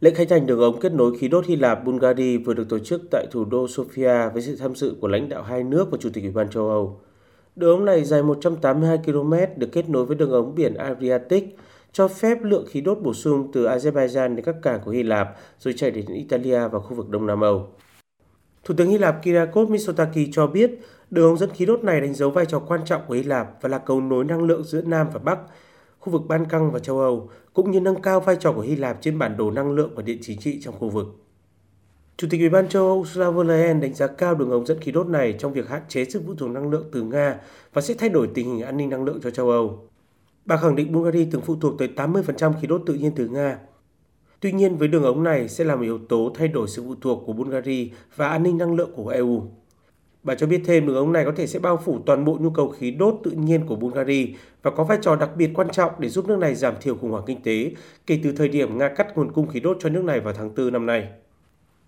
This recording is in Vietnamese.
Lễ khánh thành đường ống kết nối khí đốt Hy Lạp Bulgaria vừa được tổ chức tại thủ đô Sofia với sự tham dự của lãnh đạo hai nước và Chủ tịch Ủy ban châu Âu. Đường ống này dài 182 km được kết nối với đường ống biển Adriatic, cho phép lượng khí đốt bổ sung từ Azerbaijan đến các cảng của Hy Lạp rồi chảy đến Italia và khu vực Đông Nam Âu. Thủ tướng Hy Lạp Kyriakos Mitsotakis cho biết đường ống dẫn khí đốt này đánh dấu vai trò quan trọng của Hy Lạp và là cầu nối năng lượng giữa Nam và Bắc, khu vực Ban Căng và châu Âu, cũng như nâng cao vai trò của Hy Lạp trên bản đồ năng lượng và địa chính trị trong khu vực. Chủ tịch Ủy ban châu Âu Ursula von der Leyen đánh giá cao đường ống dẫn khí đốt này trong việc hạn chế sự phụ thuộc năng lượng từ Nga và sẽ thay đổi tình hình an ninh năng lượng cho châu Âu. Bà khẳng định Bulgaria từng phụ thuộc tới 80% khí đốt tự nhiên từ Nga. Tuy nhiên, với đường ống này sẽ là một yếu tố thay đổi sự phụ thuộc của Bulgaria và an ninh năng lượng của EU. Bà cho biết thêm đường ống này có thể sẽ bao phủ toàn bộ nhu cầu khí đốt tự nhiên của Bulgaria và có vai trò đặc biệt quan trọng để giúp nước này giảm thiểu khủng hoảng kinh tế kể từ thời điểm Nga cắt nguồn cung khí đốt cho nước này vào tháng 4 năm nay.